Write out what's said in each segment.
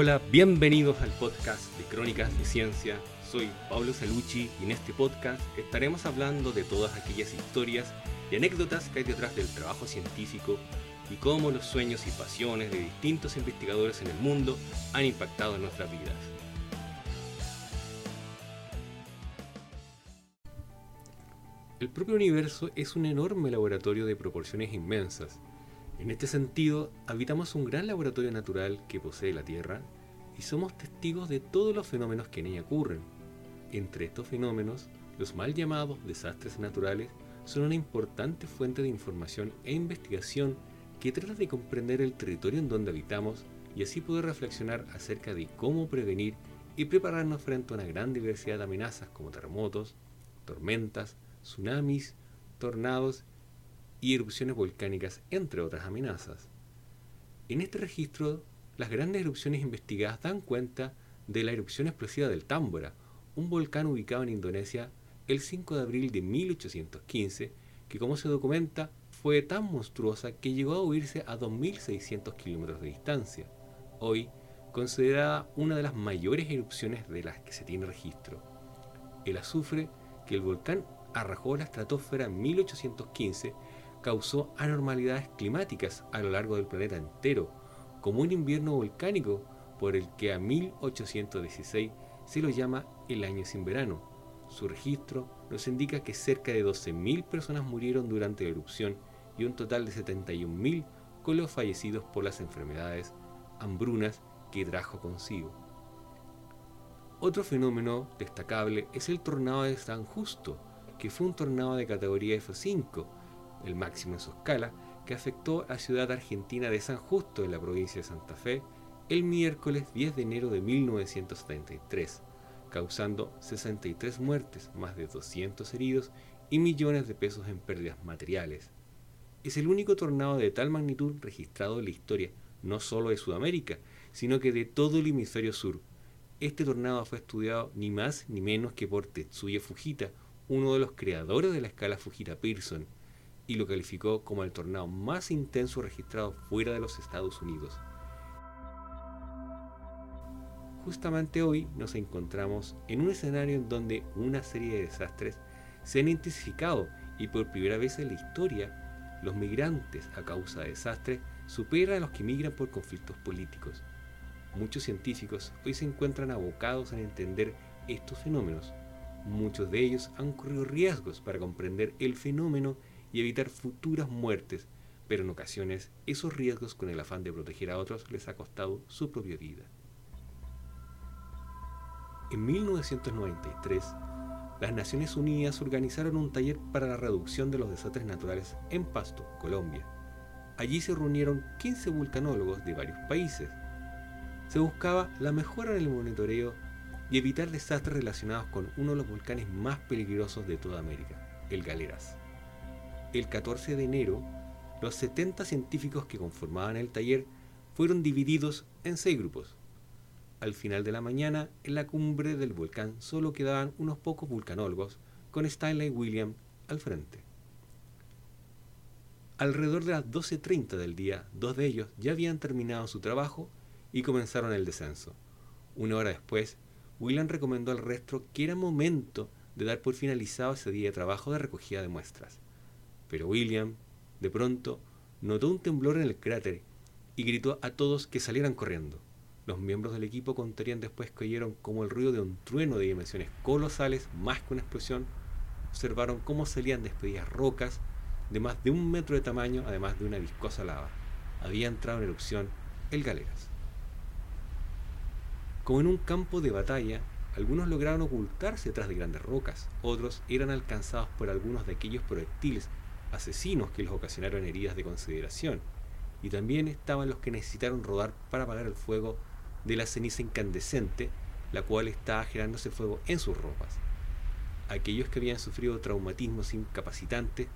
Hola, bienvenidos al podcast de Crónicas de Ciencia. Soy Pablo Salucci y en este podcast estaremos hablando de todas aquellas historias y anécdotas que hay detrás del trabajo científico y cómo los sueños y pasiones de distintos investigadores en el mundo han impactado en nuestras vidas. El propio universo es un enorme laboratorio de proporciones inmensas. En este sentido, habitamos un gran laboratorio natural que posee la Tierra y somos testigos de todos los fenómenos que en ella ocurren. Entre estos fenómenos, los mal llamados desastres naturales son una importante fuente de información e investigación que trata de comprender el territorio en donde habitamos y así poder reflexionar acerca de cómo prevenir y prepararnos frente a una gran diversidad de amenazas como terremotos, tormentas, tsunamis, tornados y erupciones volcánicas, entre otras amenazas. En este registro, las grandes erupciones investigadas dan cuenta de la erupción explosiva del Tambora, un volcán ubicado en Indonesia el 5 de abril de 1815, que como se documenta fue tan monstruosa que llegó a huirse a 2.600 kilómetros de distancia, hoy considerada una de las mayores erupciones de las que se tiene registro. El azufre que el volcán arrojó la estratosfera en 1815 causó anormalidades climáticas a lo largo del planeta entero, como un invierno volcánico por el que a 1816 se lo llama el año sin verano. Su registro nos indica que cerca de 12.000 personas murieron durante la erupción y un total de 71.000 con los fallecidos por las enfermedades, hambrunas que trajo consigo. Otro fenómeno destacable es el tornado de San Justo, que fue un tornado de categoría F5, el máximo en su escala, que afectó a la ciudad argentina de San Justo en la provincia de Santa Fe el miércoles 10 de enero de 1973, causando 63 muertes, más de 200 heridos y millones de pesos en pérdidas materiales. Es el único tornado de tal magnitud registrado en la historia, no solo de Sudamérica, sino que de todo el hemisferio sur. Este tornado fue estudiado ni más ni menos que por Tetsuya Fujita, uno de los creadores de la escala Fujita-Pearson, y lo calificó como el tornado más intenso registrado fuera de los Estados Unidos. Justamente hoy nos encontramos en un escenario en donde una serie de desastres se han intensificado y por primera vez en la historia los migrantes a causa de desastres superan a los que migran por conflictos políticos. Muchos científicos hoy se encuentran abocados a entender estos fenómenos. Muchos de ellos han corrido riesgos para comprender el fenómeno y evitar futuras muertes, pero en ocasiones esos riesgos con el afán de proteger a otros les ha costado su propia vida. En 1993, las Naciones Unidas organizaron un taller para la reducción de los desastres naturales en Pasto, Colombia. Allí se reunieron 15 vulcanólogos de varios países. Se buscaba la mejora en el monitoreo y evitar desastres relacionados con uno de los volcanes más peligrosos de toda América, el Galeras el 14 de enero, los 70 científicos que conformaban el taller fueron divididos en seis grupos. Al final de la mañana, en la cumbre del volcán solo quedaban unos pocos vulcanólogos, con Stanley William al frente. Alrededor de las 12.30 del día, dos de ellos ya habían terminado su trabajo y comenzaron el descenso. Una hora después, William recomendó al resto que era momento de dar por finalizado ese día de trabajo de recogida de muestras. Pero William, de pronto, notó un temblor en el cráter y gritó a todos que salieran corriendo. Los miembros del equipo contarían después que oyeron como el ruido de un trueno de dimensiones colosales, más que una explosión. Observaron cómo salían despedidas rocas de más de un metro de tamaño, además de una viscosa lava. Había entrado en erupción el Galeras. Como en un campo de batalla, algunos lograron ocultarse detrás de grandes rocas, otros eran alcanzados por algunos de aquellos proyectiles asesinos que les ocasionaron heridas de consideración, y también estaban los que necesitaron rodar para apagar el fuego de la ceniza incandescente, la cual estaba generándose fuego en sus ropas. Aquellos que habían sufrido traumatismos incapacitantes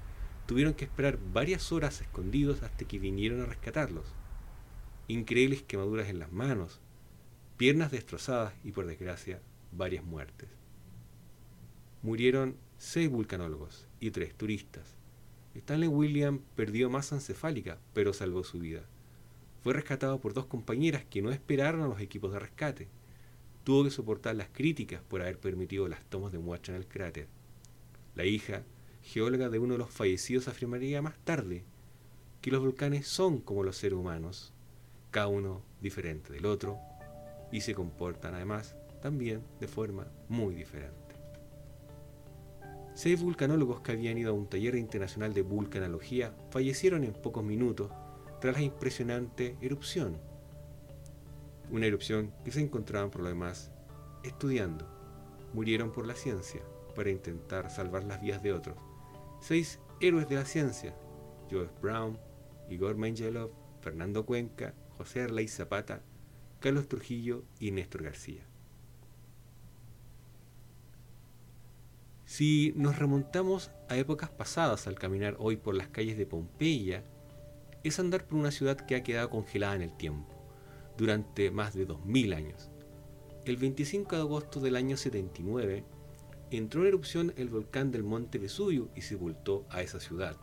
tuvieron que esperar varias horas escondidos hasta que vinieron a rescatarlos. Increíbles quemaduras en las manos, piernas destrozadas y por desgracia varias muertes. Murieron seis vulcanólogos y tres turistas. Stanley William perdió masa encefálica, pero salvó su vida. Fue rescatado por dos compañeras que no esperaron a los equipos de rescate. Tuvo que soportar las críticas por haber permitido las tomas de muestra en el cráter. La hija, geóloga de uno de los fallecidos, afirmaría más tarde que los volcanes son como los seres humanos, cada uno diferente del otro, y se comportan además también de forma muy diferente. Seis vulcanólogos que habían ido a un taller internacional de vulcanología fallecieron en pocos minutos tras la impresionante erupción. Una erupción que se encontraban por lo demás estudiando. Murieron por la ciencia para intentar salvar las vidas de otros. Seis héroes de la ciencia, Joseph Brown, Igor Mengelov, Fernando Cuenca, José Arley Zapata, Carlos Trujillo y Néstor García. Si nos remontamos a épocas pasadas al caminar hoy por las calles de Pompeya, es andar por una ciudad que ha quedado congelada en el tiempo, durante más de 2000 años. El 25 de agosto del año 79, entró en erupción el volcán del monte Vesubio y sepultó a esa ciudad,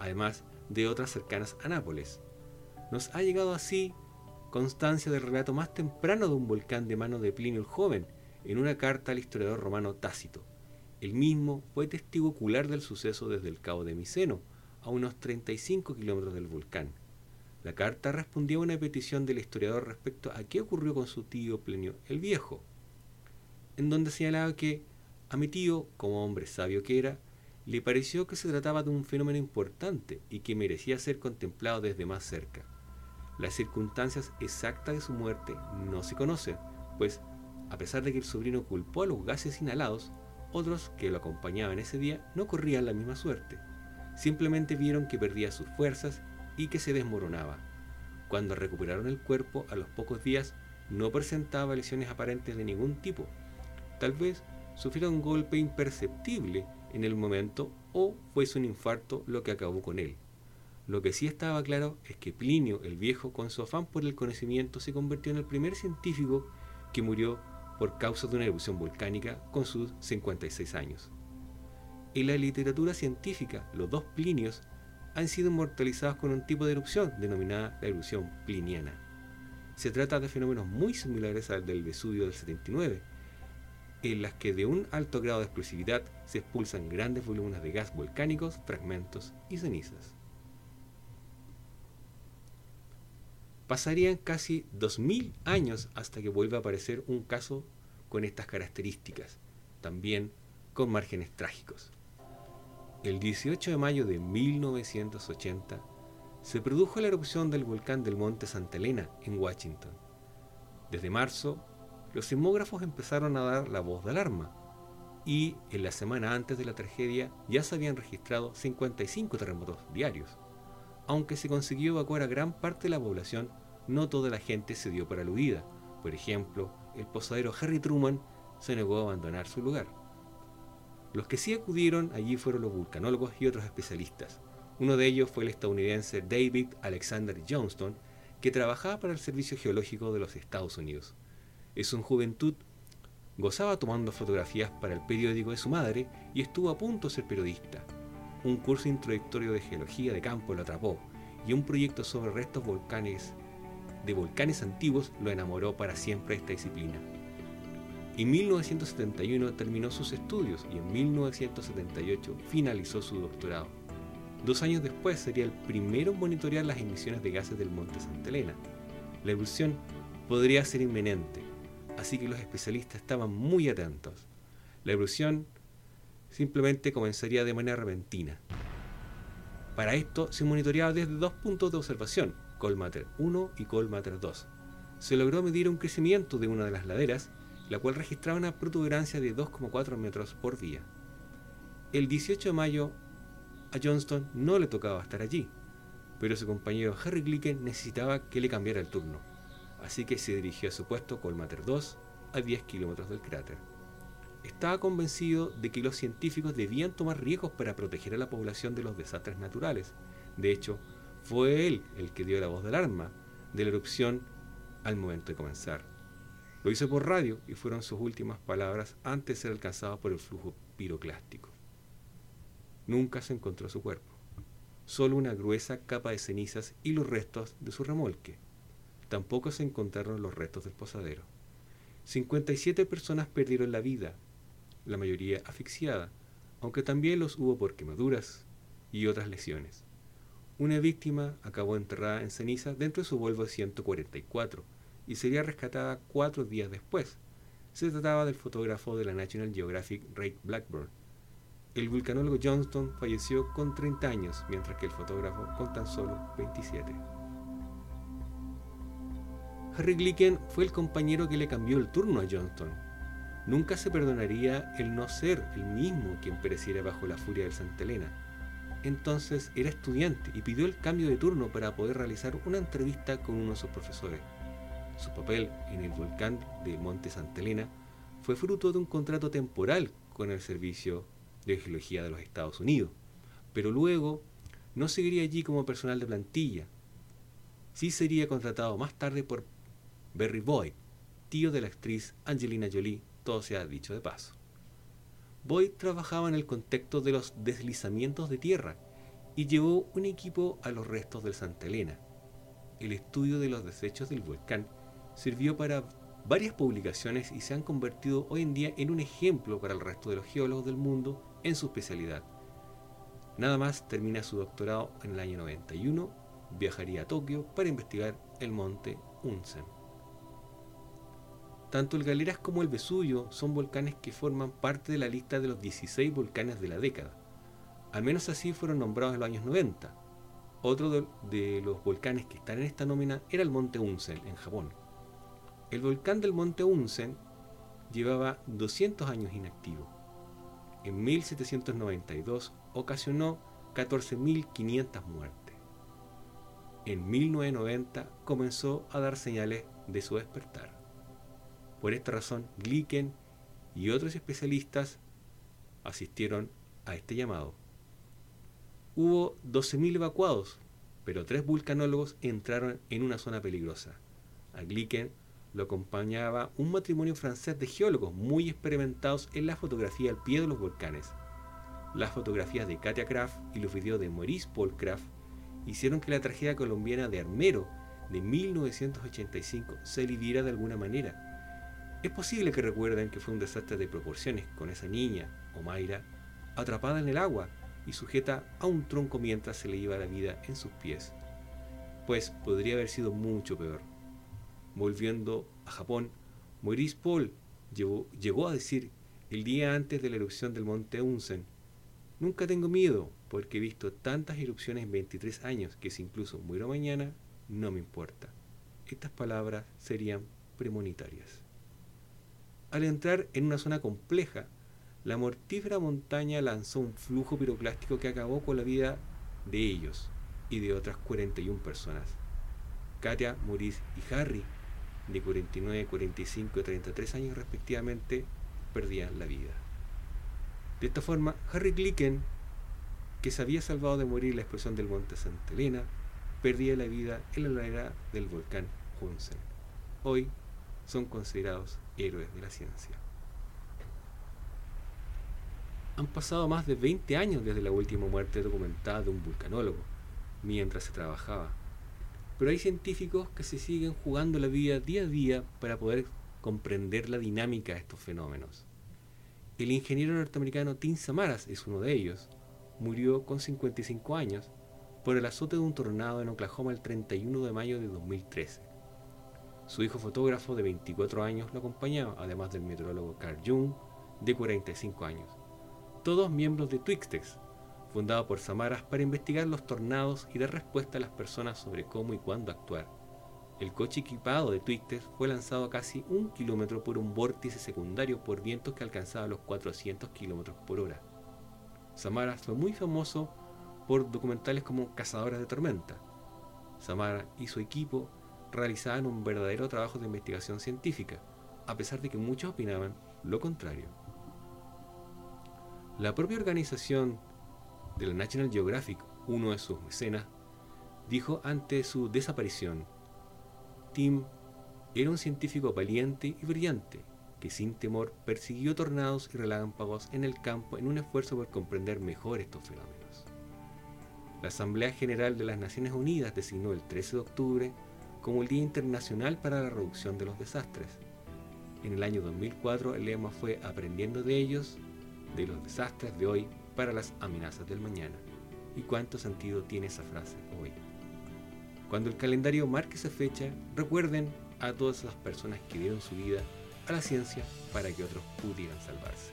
además de otras cercanas a Nápoles. Nos ha llegado así constancia del relato más temprano de un volcán de mano de Plinio el Joven, en una carta al historiador romano Tácito. El mismo fue testigo ocular del suceso desde el cabo de Miceno, a unos 35 kilómetros del volcán. La carta respondía a una petición del historiador respecto a qué ocurrió con su tío Plinio el Viejo, en donde señalaba que a mi tío, como hombre sabio que era, le pareció que se trataba de un fenómeno importante y que merecía ser contemplado desde más cerca. Las circunstancias exactas de su muerte no se conocen, pues a pesar de que el sobrino culpó a los gases inhalados, otros que lo acompañaban ese día no corrían la misma suerte. Simplemente vieron que perdía sus fuerzas y que se desmoronaba. Cuando recuperaron el cuerpo a los pocos días no presentaba lesiones aparentes de ningún tipo. Tal vez sufriera un golpe imperceptible en el momento o fuese un infarto lo que acabó con él. Lo que sí estaba claro es que Plinio el Viejo, con su afán por el conocimiento, se convirtió en el primer científico que murió por causa de una erupción volcánica con sus 56 años. En la literatura científica, los dos Plinios han sido inmortalizados con un tipo de erupción denominada la erupción pliniana. Se trata de fenómenos muy similares al del Vesubio del 79, en las que de un alto grado de explosividad se expulsan grandes volúmenes de gas volcánicos, fragmentos y cenizas. Pasarían casi 2.000 años hasta que vuelva a aparecer un caso con estas características, también con márgenes trágicos. El 18 de mayo de 1980 se produjo la erupción del volcán del Monte Santa Elena en Washington. Desde marzo, los sismógrafos empezaron a dar la voz de alarma y en la semana antes de la tragedia ya se habían registrado 55 terremotos diarios. Aunque se consiguió evacuar a gran parte de la población, no toda la gente se dio por aludida. Por ejemplo, el posadero Harry Truman se negó a abandonar su lugar. Los que sí acudieron allí fueron los vulcanólogos y otros especialistas. Uno de ellos fue el estadounidense David Alexander Johnston, que trabajaba para el Servicio Geológico de los Estados Unidos. En su juventud gozaba tomando fotografías para el periódico de su madre y estuvo a punto de ser periodista. Un curso introductorio de geología de campo lo atrapó y un proyecto sobre restos volcanes de volcanes antiguos lo enamoró para siempre esta disciplina. En 1971 terminó sus estudios y en 1978 finalizó su doctorado. Dos años después sería el primero en monitorear las emisiones de gases del monte Santa Elena. La erupción podría ser inminente, así que los especialistas estaban muy atentos. La erupción simplemente comenzaría de manera repentina. Para esto se monitoreaba desde dos puntos de observación, Colmater 1 y Colmater 2. Se logró medir un crecimiento de una de las laderas, la cual registraba una protuberancia de 2,4 metros por día. El 18 de mayo a Johnston no le tocaba estar allí, pero su compañero Harry Glicken necesitaba que le cambiara el turno, así que se dirigió a su puesto Colmater 2 a 10 kilómetros del cráter. Estaba convencido de que los científicos debían tomar riesgos para proteger a la población de los desastres naturales. De hecho, fue él el que dio la voz de alarma de la erupción al momento de comenzar. Lo hizo por radio y fueron sus últimas palabras antes de ser alcanzado por el flujo piroclástico. Nunca se encontró su cuerpo, solo una gruesa capa de cenizas y los restos de su remolque. tampoco se encontraron los restos del posadero. 57 personas perdieron la vida, la mayoría asfixiada, aunque también los hubo por quemaduras y otras lesiones. Una víctima acabó enterrada en ceniza dentro de su Volvo 144 y sería rescatada cuatro días después. Se trataba del fotógrafo de la National Geographic Ray Blackburn. El vulcanólogo Johnston falleció con 30 años, mientras que el fotógrafo con tan solo 27. Harry Glicken fue el compañero que le cambió el turno a Johnston. Nunca se perdonaría el no ser el mismo quien pereciera bajo la furia del Santa Elena. Entonces era estudiante y pidió el cambio de turno para poder realizar una entrevista con uno de sus profesores. Su papel en el volcán del Monte Santa Elena fue fruto de un contrato temporal con el Servicio de Geología de los Estados Unidos, pero luego no seguiría allí como personal de plantilla. Sí sería contratado más tarde por Barry Boyd, tío de la actriz Angelina Jolie, todo se ha dicho de paso. Boyd trabajaba en el contexto de los deslizamientos de tierra y llevó un equipo a los restos del Santa Elena. El estudio de los desechos del volcán sirvió para varias publicaciones y se han convertido hoy en día en un ejemplo para el resto de los geólogos del mundo en su especialidad. Nada más termina su doctorado en el año 91, viajaría a Tokio para investigar el monte Unsen. Tanto el Galeras como el Vesubio son volcanes que forman parte de la lista de los 16 volcanes de la década. Al menos así fueron nombrados en los años 90. Otro de, los volcanes que están en esta nómina era el monte Unsen, en Japón. El volcán del monte Unsen llevaba 200 años inactivo. En 1792 ocasionó 14.500 muertes. En 1990 comenzó a dar señales de su despertar. Por esta razón, Glicken y otros especialistas asistieron a este llamado. Hubo 12.000 evacuados, pero tres vulcanólogos entraron en una zona peligrosa. A Glicken lo acompañaba un matrimonio francés de geólogos muy experimentados en la fotografía al pie de los volcanes. Las fotografías de Katia Kraft y los videos de Maurice Paul Kraft hicieron que la tragedia colombiana de Armero de 1985 se lidiera de alguna manera es posible que recuerden que fue un desastre de proporciones con esa niña, Omaira, atrapada en el agua y sujeta a un tronco mientras se le iba la vida en sus pies. Pues podría haber sido mucho peor. Volviendo a Japón, Maurice Paul llegó a decir el día antes de la erupción del monte Unsen, nunca tengo miedo porque he visto tantas erupciones en 23 años que si incluso muero mañana, no me importa. Estas palabras serían premonitarias. Al entrar en una zona compleja, la mortífera montaña lanzó un flujo piroclástico que acabó con la vida de ellos y de otras 41 personas. Katia, Maurice y Harry, de 49, 45 y 33 años respectivamente, perdían la vida. De esta forma, Harry Glicken, que se había salvado de morir en la explosión del monte Santa Elena, perdía la vida en la ladera del volcán Hunsen. Hoy son considerados héroes de la ciencia. Han pasado más de 20 años desde la última muerte documentada de un vulcanólogo, mientras se trabajaba. Pero hay científicos que se siguen jugando la vida día a día para poder comprender la dinámica de estos fenómenos. El ingeniero norteamericano Tim Samaras es uno de ellos. Murió con 55 años por el azote de un tornado en Oklahoma el 31 de mayo de 2013. Su hijo fotógrafo de 24 años lo acompañaba, además del meteorólogo Carl Jung, de 45 años. Todos miembros de Twixtex, fundado por Samaras para investigar los tornados y dar respuesta a las personas sobre cómo y cuándo actuar. El coche equipado de Twixtex fue lanzado a casi un kilómetro por un vórtice secundario por vientos que alcanzaban los 400 kilómetros por hora. Samaras fue muy famoso por documentales como Cazadores de Tormenta. Samara y su equipo realizaban un verdadero trabajo de investigación científica, a pesar de que muchos opinaban lo contrario. La propia organización de la National Geographic, uno de sus mecenas, dijo ante su desaparición, Tim era un científico valiente y brillante que sin temor persiguió tornados y relámpagos en el campo en un esfuerzo por comprender mejor estos fenómenos. La Asamblea General de las Naciones Unidas designó el 13 de octubre como el Día Internacional para la Reducción de los Desastres. En el año 2004 el lema fue Aprendiendo de ellos, de los desastres de hoy para las amenazas del mañana. ¿Y cuánto sentido tiene esa frase hoy? Cuando el calendario marque esa fecha, recuerden a todas esas personas que dieron su vida a la ciencia para que otros pudieran salvarse.